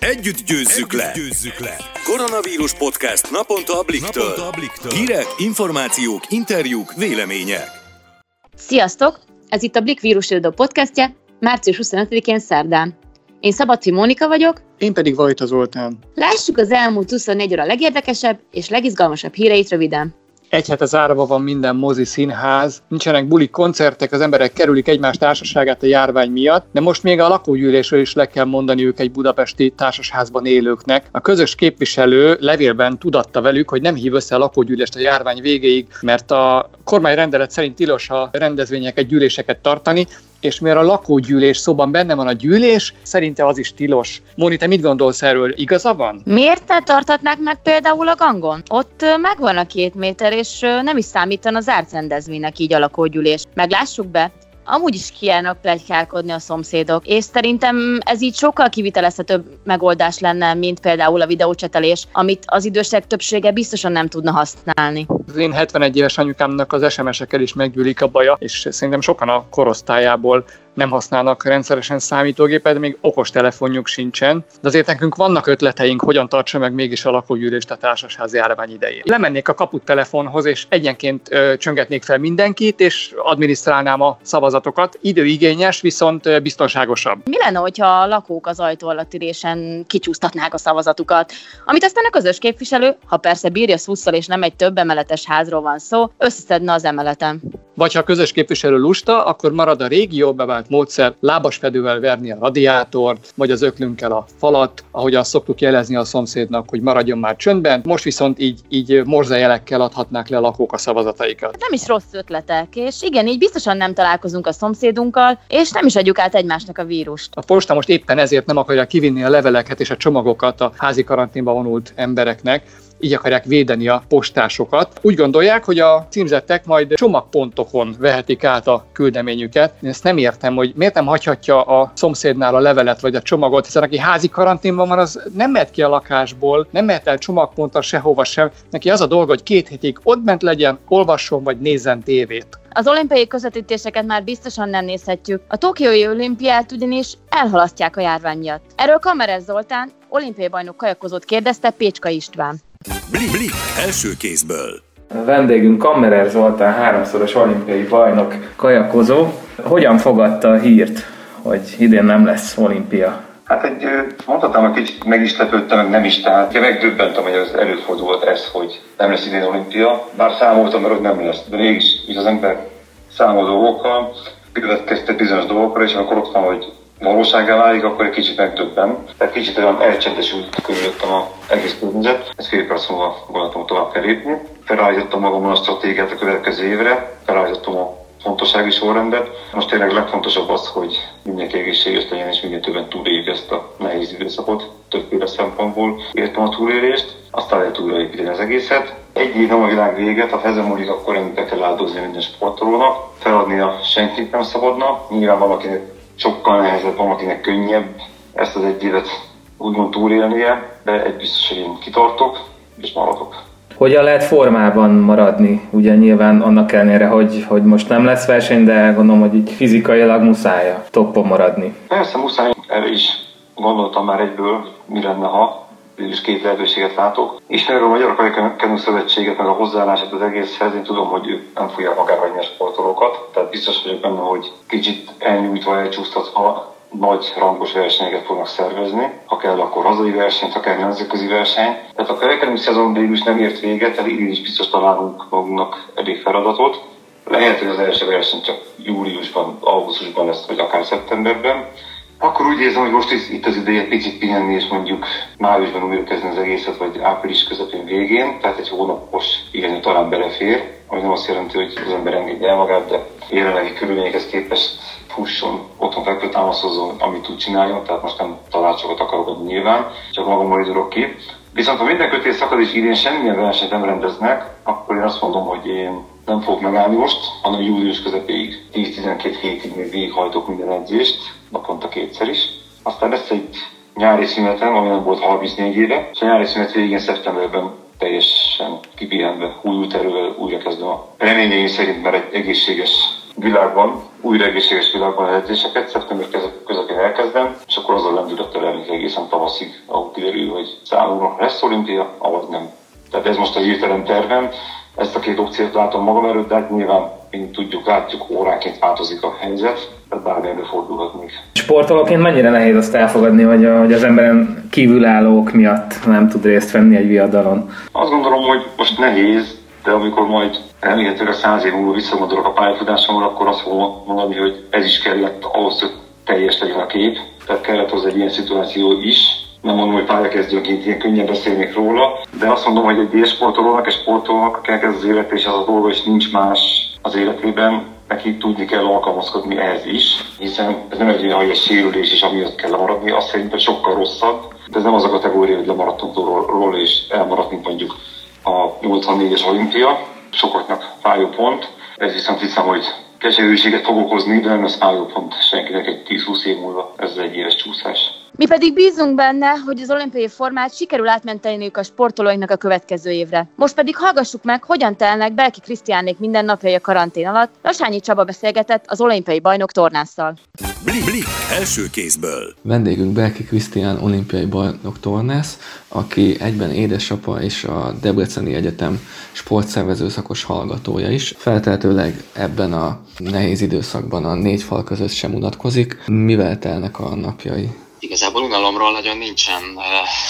Együtt győzzük, Együtt le. győzzük le! Koronavírus podcast naponta a Bliktől. Naponta a Bliktől. Hírek, információk, interjúk, vélemények. Sziasztok! Ez itt a Blik vírusildó podcastje, március 25-én szerdán. Én Szabadfi Mónika vagyok. Én pedig Vajta Zoltán. Lássuk az elmúlt 24 óra legérdekesebb és legizgalmasabb híreit röviden. Egy hete zárva van minden mozi színház, nincsenek buli koncertek, az emberek kerülik egymás társaságát a járvány miatt, de most még a lakógyűlésről is le kell mondani ők egy budapesti társasházban élőknek. A közös képviselő levélben tudatta velük, hogy nem hív össze a lakógyűlést a járvány végéig, mert a kormányrendelet szerint tilos a rendezvényeket, gyűléseket tartani, és mivel a lakógyűlés szóban benne van a gyűlés, szerintem az is tilos. Móni, te mit gondolsz erről? Igaza van? Miért ne tartatnák meg például a gangon? Ott megvan a két méter, és nem is számítan az zárt rendezvénynek így a lakógyűlés. Meglássuk be, amúgy is kiállnak plegykálkodni a szomszédok, és szerintem ez így sokkal kivitelezhetőbb megoldás lenne, mint például a videócsetelés, amit az idősek többsége biztosan nem tudna használni. Az én 71 éves anyukámnak az SMS-ekkel is meggyűlik a baja, és szerintem sokan a korosztályából nem használnak rendszeresen számítógépet, még okos telefonjuk sincsen, de azért nekünk vannak ötleteink, hogyan tartsa meg mégis a lakógyűlést a társasházi járvány idején. Lemennék a kaput telefonhoz, és egyenként ö, csöngetnék fel mindenkit, és adminisztrálnám a szavazatokat. Időigényes, viszont biztonságosabb. Mi lenne, hogyha a lakók az ajtó alatt ülésen kicsúsztatnák a szavazatukat, amit aztán a közös képviselő, ha persze bírja szusszal és nem egy több emeletes házról van szó, összeszedne az emeleten. Vagy ha a közös képviselő lusta, akkor marad a régi jó bevált módszer lábasfedővel verni a radiátort, vagy az öklünkkel a falat, ahogyan szoktuk jelezni a szomszédnak, hogy maradjon már csöndben. Most viszont így, így morzejelekkel adhatnák le a lakók a szavazataikat. Nem is rossz ötletek, és igen, így biztosan nem találkozunk a szomszédunkkal, és nem is adjuk át egymásnak a vírust. A posta most éppen ezért nem akarja kivinni a leveleket és a csomagokat a házi karanténba vonult embereknek, így akarják védeni a postásokat. Úgy gondolják, hogy a címzettek majd csomagpontokon vehetik át a küldeményüket. Én ezt nem értem, hogy miért nem hagyhatja a szomszédnál a levelet vagy a csomagot, hiszen aki házi karanténban van, az nem mehet ki a lakásból, nem mehet el csomagponttal sehova sem. Neki az a dolga, hogy két hétig ott bent legyen, olvasson vagy nézzen tévét. Az olimpiai közvetítéseket már biztosan nem nézhetjük. A Tokiói olimpiát ugyanis elhalasztják a járvány miatt. Erről Kamerez Zoltán, olimpiai bajnok kajakozót kérdezte Pécska István. Blik, blik, első kézből. A vendégünk Kammerer Zoltán, háromszoros olimpiai bajnok, kajakozó. Hogyan fogadta a hírt, hogy idén nem lesz olimpia? Hát egy, mondhatnám, hogy kicsit meg is lepődtem, meg nem is, tehát megdöbbentem, hogy az előfordult ez, hogy nem lesz idén olimpia, bár számoltam, mert hogy nem lesz, de mégis így az ember számol dolgokkal, következte bizonyos dolgokra, és akkor ott van, hogy valóságá válik, akkor egy kicsit megdöbben. Tehát kicsit olyan elcsendesült körülöttem az egész környezet. Ez fél perc múlva gondoltam, tovább kell lépni. Felállítottam magamon a stratégiát a következő évre, felállítottam a fontossági sorrendet. Most tényleg legfontosabb az, hogy mindenki egészséges legyen és minél többen túléljük ezt a nehéz időszakot. Többféle szempontból értem a túlélést, aztán lehet újraépíteni az egészet. Egy év nem a világ véget, ha ezen múlik, akkor be kell áldozni minden sportolónak. Feladnia senkit nem szabadna. Nyilván valakinek sokkal nehezebb, van akinek könnyebb ezt az egy évet úgymond túlélnie, de egy biztos, hogy én kitartok, és maradok. Hogyan lehet formában maradni? Ugye nyilván annak ellenére, hogy, hogy most nem lesz verseny, de gondolom, hogy így fizikailag muszáj a toppon maradni. Persze muszáj, erre is gondoltam már egyből, mi lenne, ha is két lehetőséget látok. Ismerve a Magyar Kajkenu Szövetséget, meg a hozzáállását az egészhez, én tudom, hogy ők nem fogják magára a sportolókat. Tehát biztos vagyok benne, hogy kicsit elnyújtva, elcsúsztatva nagy rangos versenyeket fognak szervezni. Ha kell, akkor hazai versenyt, kell nemzetközi verseny. Tehát a kerekedő szezon végül is nem ért véget, tehát idén is biztos találunk magunknak elég feladatot. Lehet, hogy az első verseny csak júliusban, augusztusban lesz, vagy akár szeptemberben. Akkor úgy érzem, hogy most itt az ideje picit pihenni, és mondjuk májusban újra kezdeni az egészet, vagy április közepén végén, tehát egy hónapos igényű talán belefér, ami nem azt jelenti, hogy az ember engedje el magát, de jelenlegi körülményekhez képest fusson, otthon fekvő támaszhozzon, amit tud csináljon, tehát most nem tanácsokat akarok adni nyilván, csak magam durok ki. Viszont ha minden kötés szakad és idén semmilyen versenyt nem rendeznek, akkor én azt mondom, hogy én nem fogok megállni most, hanem július közepéig, 10-12 hétig még végighajtok minden edzést, naponta kétszer is. Aztán lesz egy nyári szünetem, ami nem volt 34 éve, és a nyári szünet végén szeptemberben teljesen kipihenve, új erővel újra kezdem a reményeim szerint, mert egy egészséges világban, újra egészséges világban a edzéseket, szeptember közepén elkezdem, és akkor az a lendülettel elmegyek egészen tavaszig, ahol kiderül, hogy számunkra lesz olimpia, avagy nem. Tehát ez most a hirtelen tervem, ezt a két opciót látom magam előtt, de hát nyilván, mint tudjuk, látjuk, óránként változik a helyzet, tehát bármi előfordulhat még. Sportolóként mennyire nehéz azt elfogadni, hogy, a, hogy az emberen kívülállók miatt nem tud részt venni egy viadalon? Azt gondolom, hogy most nehéz, de amikor majd remélhetőleg száz év múlva visszagondolok a pályafutásomra, akkor azt fogom mondani, hogy ez is kellett ahhoz, hogy teljes legyen a kép. Tehát kellett hozzá egy ilyen szituáció is, nem mondom, hogy pályakezdőként ilyen könnyen beszélnék róla, de azt mondom, hogy egy élsportolónak, egy sportolónak, akinek ez az élet és az a dolga, és nincs más az életében, neki tudni kell alkalmazkodni ehhez is, hiszen ez nem egy olyan, hogy egy sérülés is, amiatt kell lemaradni, azt szerintem sokkal rosszabb, de ez nem az a kategória, hogy lemaradtunk róla és elmaradt, mint mondjuk a 84-es olimpia, sokaknak fájó pont, ez viszont hiszem, hogy keserűséget fog okozni, de nem ez fájó pont senkinek egy 10-20 év múlva, ez egy éves csúszás. Mi pedig bízunk benne, hogy az olimpiai formát sikerül átmenteniük a sportolóinknak a következő évre. Most pedig hallgassuk meg, hogyan telnek Belki Krisztiánék mindennapjai a karantén alatt. Lasányi Csaba beszélgetett az olimpiai bajnok tornásszal. Blik, blik, első kézből. Vendégünk Belki Krisztián olimpiai bajnok tornász, aki egyben édesapa és a Debreceni Egyetem sportszervező szakos hallgatója is. Feltehetőleg ebben a nehéz időszakban a négy fal között sem unatkozik. Mivel telnek a napjai? Igazából unalomról nagyon nincsen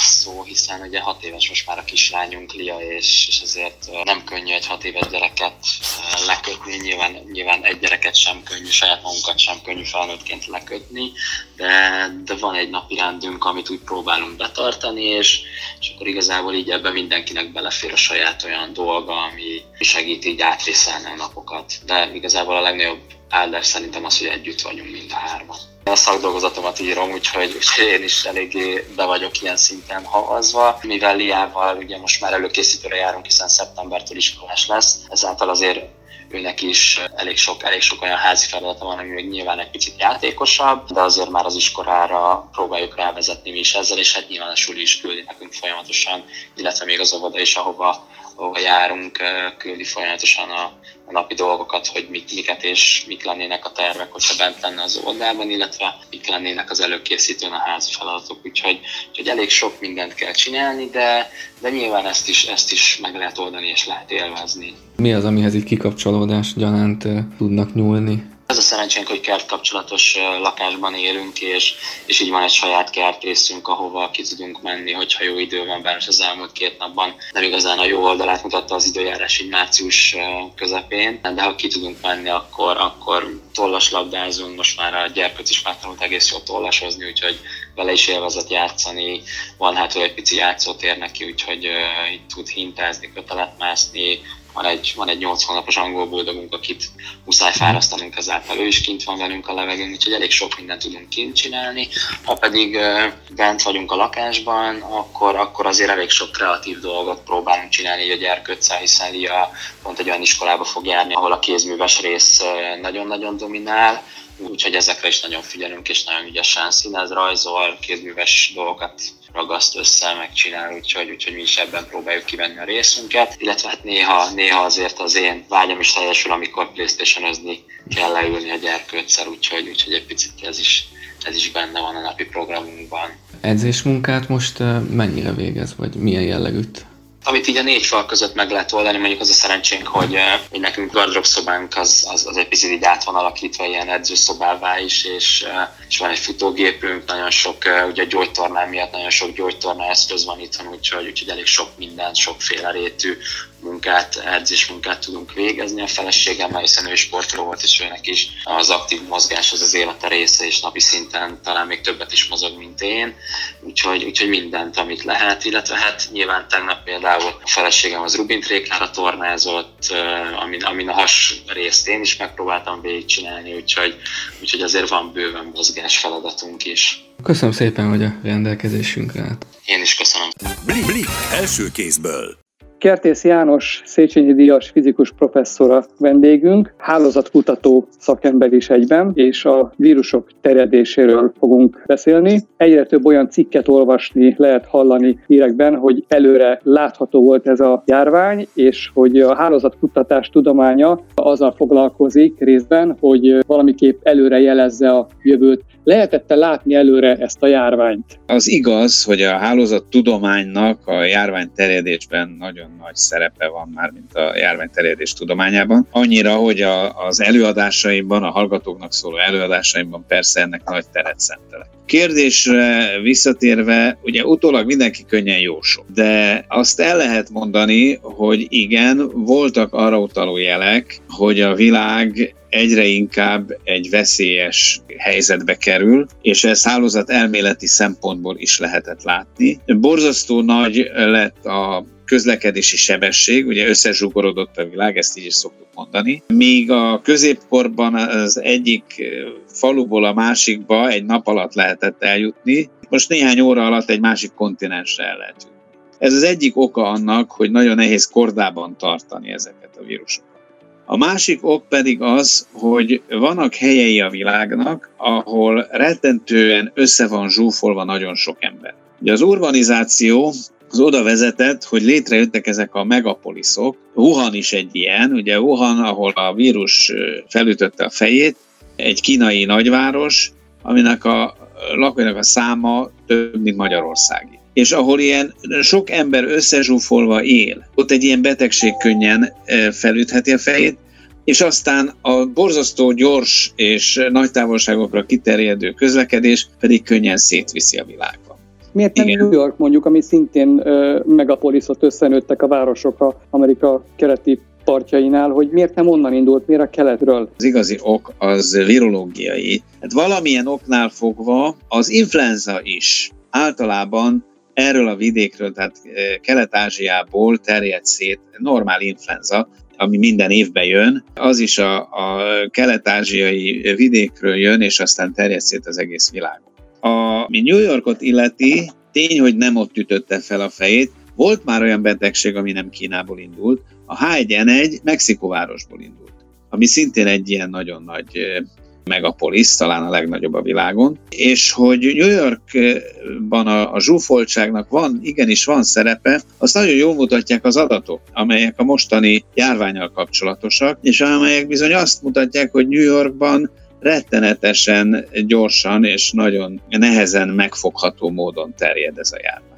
szó, hiszen ugye hat éves most már a kislányunk Lia, és, és azért nem könnyű egy hat éves gyereket lekötni, nyilván, nyilván egy gyereket sem könnyű, saját magunkat sem könnyű felnőttként lekötni, de, de van egy napi rendünk, amit úgy próbálunk betartani, és, és akkor igazából így ebben mindenkinek belefér a saját olyan dolga, ami segít így átvészelni a napokat. De igazából a legnagyobb áldás szerintem az, hogy együtt vagyunk mind a hárman. A szakdolgozatomat írom, úgyhogy, úgyhogy én is eléggé be vagyok ilyen szinten havazva. Mivel Liával ugye most már előkészítőre járunk, hiszen szeptembertől iskolás lesz, ezáltal azért őnek is elég sok, elég sok olyan házi feladata van, ami még nyilván egy picit játékosabb, de azért már az iskolára próbáljuk rávezetni mi is ezzel, és hát nyilván a suli is küldi nekünk folyamatosan, illetve még az óvoda is, ahova, ahova járunk, küldi folyamatosan a, a napi dolgokat, hogy mit, miket és mik lennének a tervek, hogyha bent lenne az oldalban, illetve mik lennének az előkészítőn a házi feladatok. Úgyhogy, úgyhogy elég sok mindent kell csinálni, de, de nyilván ezt is, ezt is meg lehet oldani és lehet élvezni. Mi az, amihez így kikapcsolódás gyanánt tudnak nyúlni? Az a szerencsénk, hogy kertkapcsolatos lakásban élünk, és, és így van egy saját kertészünk, ahova ki tudunk menni, hogyha jó idő van, bár az elmúlt két napban nem igazán a jó oldalát mutatta az időjárás így március közepén, de ha ki tudunk menni, akkor, akkor tollaslabdázunk, most már a gyerkőc is megtanult egész jól tollasozni, úgyhogy vele is élvezett játszani, van hát egy pici játszótér neki, úgyhogy uh, így tud hintázni, kötelet mászni, van egy, van egy 8 hónapos angol boldogunk, akit muszáj fárasztanunk ezáltal, ő is kint van velünk a levegőn, úgyhogy elég sok mindent tudunk kint csinálni. Ha pedig bent vagyunk a lakásban, akkor, akkor azért elég sok kreatív dolgot próbálunk csinálni a gyerkőccel, hiszen Lia pont egy olyan iskolába fog járni, ahol a kézműves rész nagyon-nagyon dominál, úgyhogy ezekre is nagyon figyelünk, és nagyon ügyesen színez, rajzol, kézműves dolgokat ragaszt össze, megcsinál, úgyhogy, úgyhogy mi is ebben próbáljuk kivenni a részünket. Illetve hát néha, néha azért az én vágyam is teljesül, amikor playstation kell leülni a gyerkőccel, úgyhogy, úgyhogy egy picit ez is, ez is benne van a napi programunkban. Edzésmunkát most mennyire végez, vagy milyen jellegűt? Amit így a négy fal között meg lehet oldani, mondjuk az a szerencsénk, hogy, hogy nekünk gardrop szobánk az, az, az egy picit így át van alakítva ilyen edzőszobává is, és, és van egy futógépünk, nagyon sok, ugye a gyógytornán miatt nagyon sok gyógytorna eszköz van itthon, úgyhogy, úgyhogy elég sok minden, sokféle rétű munkát, edzésmunkát tudunk végezni a feleségemmel, hiszen ő sportoló volt, és őnek is az aktív mozgás az az élete része, és napi szinten talán még többet is mozog, mint én, úgyhogy, úgyhogy mindent, amit lehet, illetve hát nyilván tegnap például a feleségem az Rubin Tréklára tornázott, amin, amin a has részt én is megpróbáltam végigcsinálni, úgyhogy, úgyhogy azért van bőven mozgás feladatunk is. Köszönöm szépen, hogy a rendelkezésünkre állt. Én is köszönöm. Blik, blik, első kézből. Kertész János Széchenyi Díjas fizikus professzora vendégünk, hálózatkutató szakember is egyben, és a vírusok terjedéséről fogunk beszélni. Egyre több olyan cikket olvasni lehet hallani hírekben, hogy előre látható volt ez a járvány, és hogy a hálózatkutatás tudománya azzal foglalkozik részben, hogy valamiképp előre jelezze a jövőt. Lehetette látni előre ezt a járványt? Az igaz, hogy a hálózat tudománynak a járvány terjedésben nagyon nagy szerepe van már, mint a járvány terjedés tudományában. Annyira, hogy a, az előadásaimban, a hallgatóknak szóló előadásaimban persze ennek nagy teret szentelek. Kérdésre visszatérve, ugye utólag mindenki könnyen jósol, de azt el lehet mondani, hogy igen, voltak arra utaló jelek, hogy a világ egyre inkább egy veszélyes helyzetbe kerül, és ez hálózat elméleti szempontból is lehetett látni. Borzasztó nagy lett a közlekedési sebesség, ugye összezsugorodott a világ, ezt így is szoktuk mondani. Míg a középkorban az egyik faluból a másikba egy nap alatt lehetett eljutni, most néhány óra alatt egy másik kontinensre el lehet jutni. Ez az egyik oka annak, hogy nagyon nehéz kordában tartani ezeket a vírusokat. A másik ok pedig az, hogy vannak helyei a világnak, ahol rettentően össze van zsúfolva nagyon sok ember. Ugye az urbanizáció az oda vezetett, hogy létrejöttek ezek a megapoliszok. Wuhan is egy ilyen, ugye Wuhan, ahol a vírus felütötte a fejét, egy kínai nagyváros, aminek a lakóinak a száma több, mint Magyarországi. És ahol ilyen sok ember összezsúfolva él, ott egy ilyen betegség könnyen felütheti a fejét, és aztán a borzasztó gyors és nagy távolságokra kiterjedő közlekedés pedig könnyen szétviszi a világot. Miért nem Igen. New York mondjuk, ami szintén megapoliszot összenőttek a városok a Amerika keleti partjainál, hogy miért nem onnan indult, miért a keletről? Az igazi ok az virológiai. Hát valamilyen oknál fogva az influenza is általában erről a vidékről, tehát Kelet-Ázsiából terjed szét normál influenza, ami minden évben jön, az is a, a kelet-ázsiai vidékről jön, és aztán terjed szét az egész világon. A, mi New Yorkot illeti, tény, hogy nem ott ütötte fel a fejét, volt már olyan betegség, ami nem Kínából indult, a H1N1 Mexikóvárosból indult, ami szintén egy ilyen nagyon nagy megapolis, talán a legnagyobb a világon, és hogy New Yorkban a, a zsúfoltságnak van, igenis van szerepe, azt nagyon jól mutatják az adatok, amelyek a mostani járványal kapcsolatosak, és amelyek bizony azt mutatják, hogy New Yorkban rettenetesen gyorsan és nagyon nehezen megfogható módon terjed ez a járvány.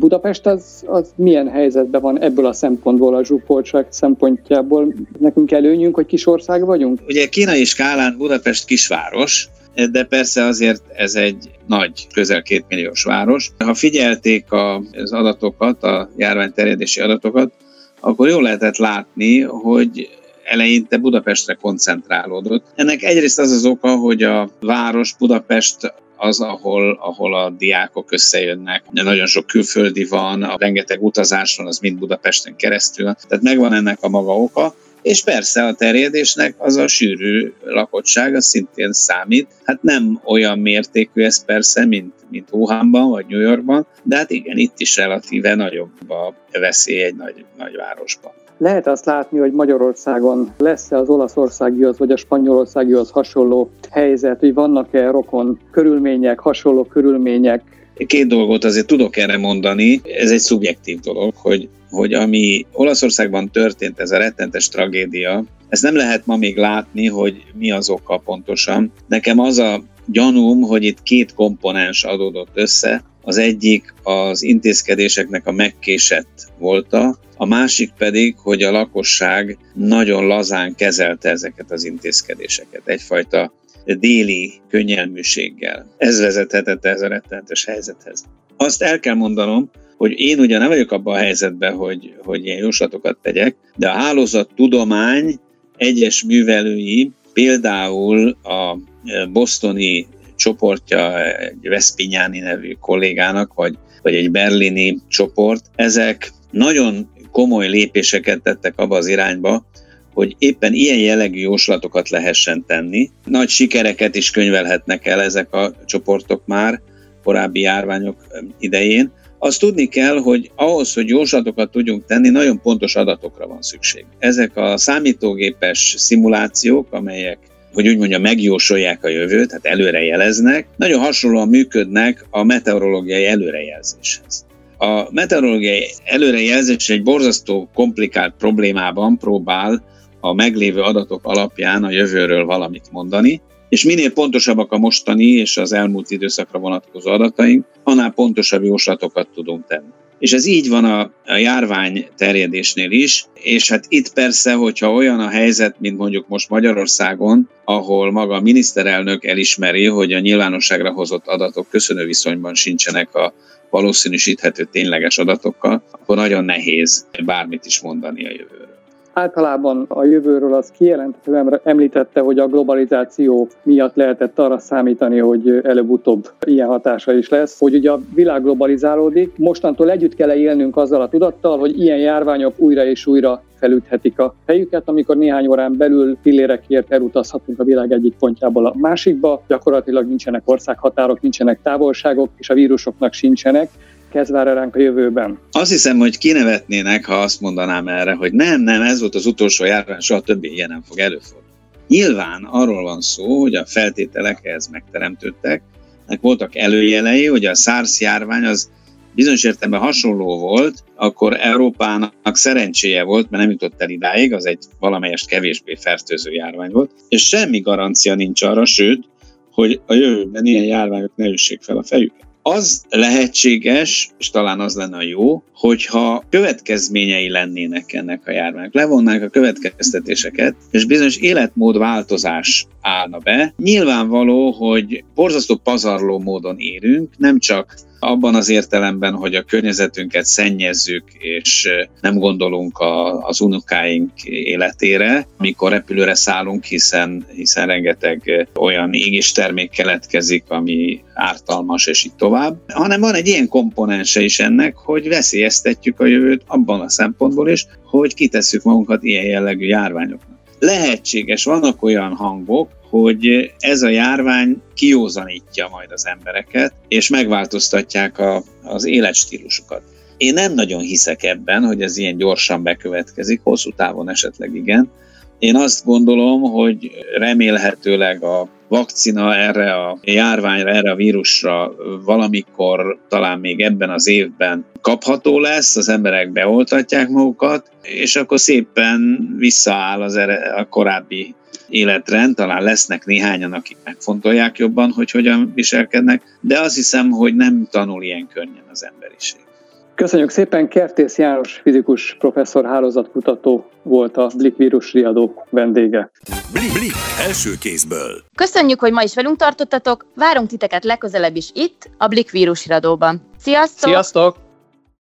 Budapest az, az milyen helyzetben van ebből a szempontból, a zsúfoltság szempontjából? Nekünk előnyünk, hogy kis ország vagyunk? Ugye kínai skálán Budapest kisváros, de persze azért ez egy nagy, közel két milliós város. Ha figyelték az adatokat, a járvány terjedési adatokat, akkor jól lehetett látni, hogy eleinte Budapestre koncentrálódott. Ennek egyrészt az az oka, hogy a város Budapest az, ahol, ahol a diákok összejönnek. Nagyon sok külföldi van, a rengeteg utazás van, az mind Budapesten keresztül. Tehát megvan ennek a maga oka. És persze a terjedésnek az a sűrű lakottság, az szintén számít. Hát nem olyan mértékű ez persze, mint, mint Wuhanban vagy New Yorkban, de hát igen, itt is relatíve nagyobb a veszély egy nagy, nagy városban. Lehet azt látni, hogy Magyarországon lesz-e az olaszországihoz vagy a spanyolországihoz hasonló helyzet, hogy vannak-e rokon körülmények, hasonló körülmények? Két dolgot azért tudok erre mondani, ez egy szubjektív dolog, hogy, hogy ami Olaszországban történt, ez a rettentes tragédia, ezt nem lehet ma még látni, hogy mi az oka pontosan. Nekem az a gyanúm, hogy itt két komponens adódott össze. Az egyik az intézkedéseknek a megkésett volta, a másik pedig, hogy a lakosság nagyon lazán kezelte ezeket az intézkedéseket. Egyfajta déli könnyelműséggel. Ez vezethetett ez a rettenetes helyzethez. Azt el kell mondanom, hogy én ugye nem vagyok abban a helyzetben, hogy, hogy ilyen jóslatokat tegyek, de a hálózat tudomány egyes művelői, például a bostoni csoportja egy Veszpinyáni nevű kollégának, vagy, vagy egy berlini csoport, ezek nagyon komoly lépéseket tettek abba az irányba, hogy éppen ilyen jellegű jóslatokat lehessen tenni. Nagy sikereket is könyvelhetnek el ezek a csoportok már korábbi járványok idején, Azt tudni kell, hogy ahhoz, hogy jóslatokat tudjunk tenni, nagyon pontos adatokra van szükség. Ezek a számítógépes szimulációk, amelyek hogy úgy mondja, megjósolják a jövőt, tehát előrejeleznek, nagyon hasonlóan működnek a meteorológiai előrejelzéshez. A meteorológiai előrejelzés egy borzasztó komplikált problémában próbál a meglévő adatok alapján a jövőről valamit mondani, és minél pontosabbak a mostani és az elmúlt időszakra vonatkozó adataink, annál pontosabb jóslatokat tudunk tenni. És ez így van a, a járvány terjedésnél is, és hát itt persze, hogyha olyan a helyzet, mint mondjuk most Magyarországon, ahol maga a miniszterelnök elismeri, hogy a nyilvánosságra hozott adatok köszönő viszonyban sincsenek a valószínűsíthető tényleges adatokkal, akkor nagyon nehéz bármit is mondani a jövőről. Általában a jövőről az kijelentően említette, hogy a globalizáció miatt lehetett arra számítani, hogy előbb-utóbb ilyen hatása is lesz, hogy ugye a világ globalizálódik, mostantól együtt kell élnünk azzal a tudattal, hogy ilyen járványok újra és újra felüthetik a fejüket, amikor néhány órán belül pillérekért elutazhatunk a világ egyik pontjából a másikba. Gyakorlatilag nincsenek országhatárok, nincsenek távolságok, és a vírusoknak sincsenek kezd vár ránk a jövőben? Azt hiszem, hogy kinevetnének, ha azt mondanám erre, hogy nem, nem, ez volt az utolsó járvány, soha többé ilyen nem fog előfordulni. Nyilván arról van szó, hogy a feltételek ehhez megteremtődtek, voltak előjelei, hogy a SARS járvány az bizonyos értelemben hasonló volt, akkor Európának szerencséje volt, mert nem jutott el idáig, az egy valamelyest kevésbé fertőző járvány volt, és semmi garancia nincs arra, sőt, hogy a jövőben ilyen járványok ne üssék fel a fejüket. Az lehetséges, és talán az lenne a jó, hogyha következményei lennének ennek a járványok. Levonnák a következtetéseket, és bizonyos életmódváltozás állna be. Nyilvánvaló, hogy borzasztó pazarló módon érünk, nem csak abban az értelemben, hogy a környezetünket szennyezzük, és nem gondolunk a, az unokáink életére, mikor repülőre szállunk, hiszen, hiszen rengeteg olyan égés termék keletkezik, ami ártalmas, és így tovább, hanem van egy ilyen komponense is ennek, hogy veszélyeztetjük a jövőt abban a szempontból is, hogy kitesszük magunkat ilyen jellegű járványoknak. Lehetséges, vannak olyan hangok, hogy ez a járvány kiózanítja majd az embereket, és megváltoztatják a, az életstílusukat. Én nem nagyon hiszek ebben, hogy ez ilyen gyorsan bekövetkezik, hosszú távon esetleg igen. Én azt gondolom, hogy remélhetőleg a vakcina erre a járványra, erre a vírusra valamikor, talán még ebben az évben kapható lesz, az emberek beoltatják magukat, és akkor szépen visszaáll az a korábbi életrend, talán lesznek néhányan, akik megfontolják jobban, hogy hogyan viselkednek, de azt hiszem, hogy nem tanul ilyen könnyen az emberiség. Köszönjük szépen, Kertész János fizikus professzor hálózatkutató volt a Blik vírus riadó vendége. Blik, Blik, első kézből. Köszönjük, hogy ma is velünk tartottatok, várunk titeket legközelebb is itt, a Blik vírus riadóban. Sziasztok! Sziasztok!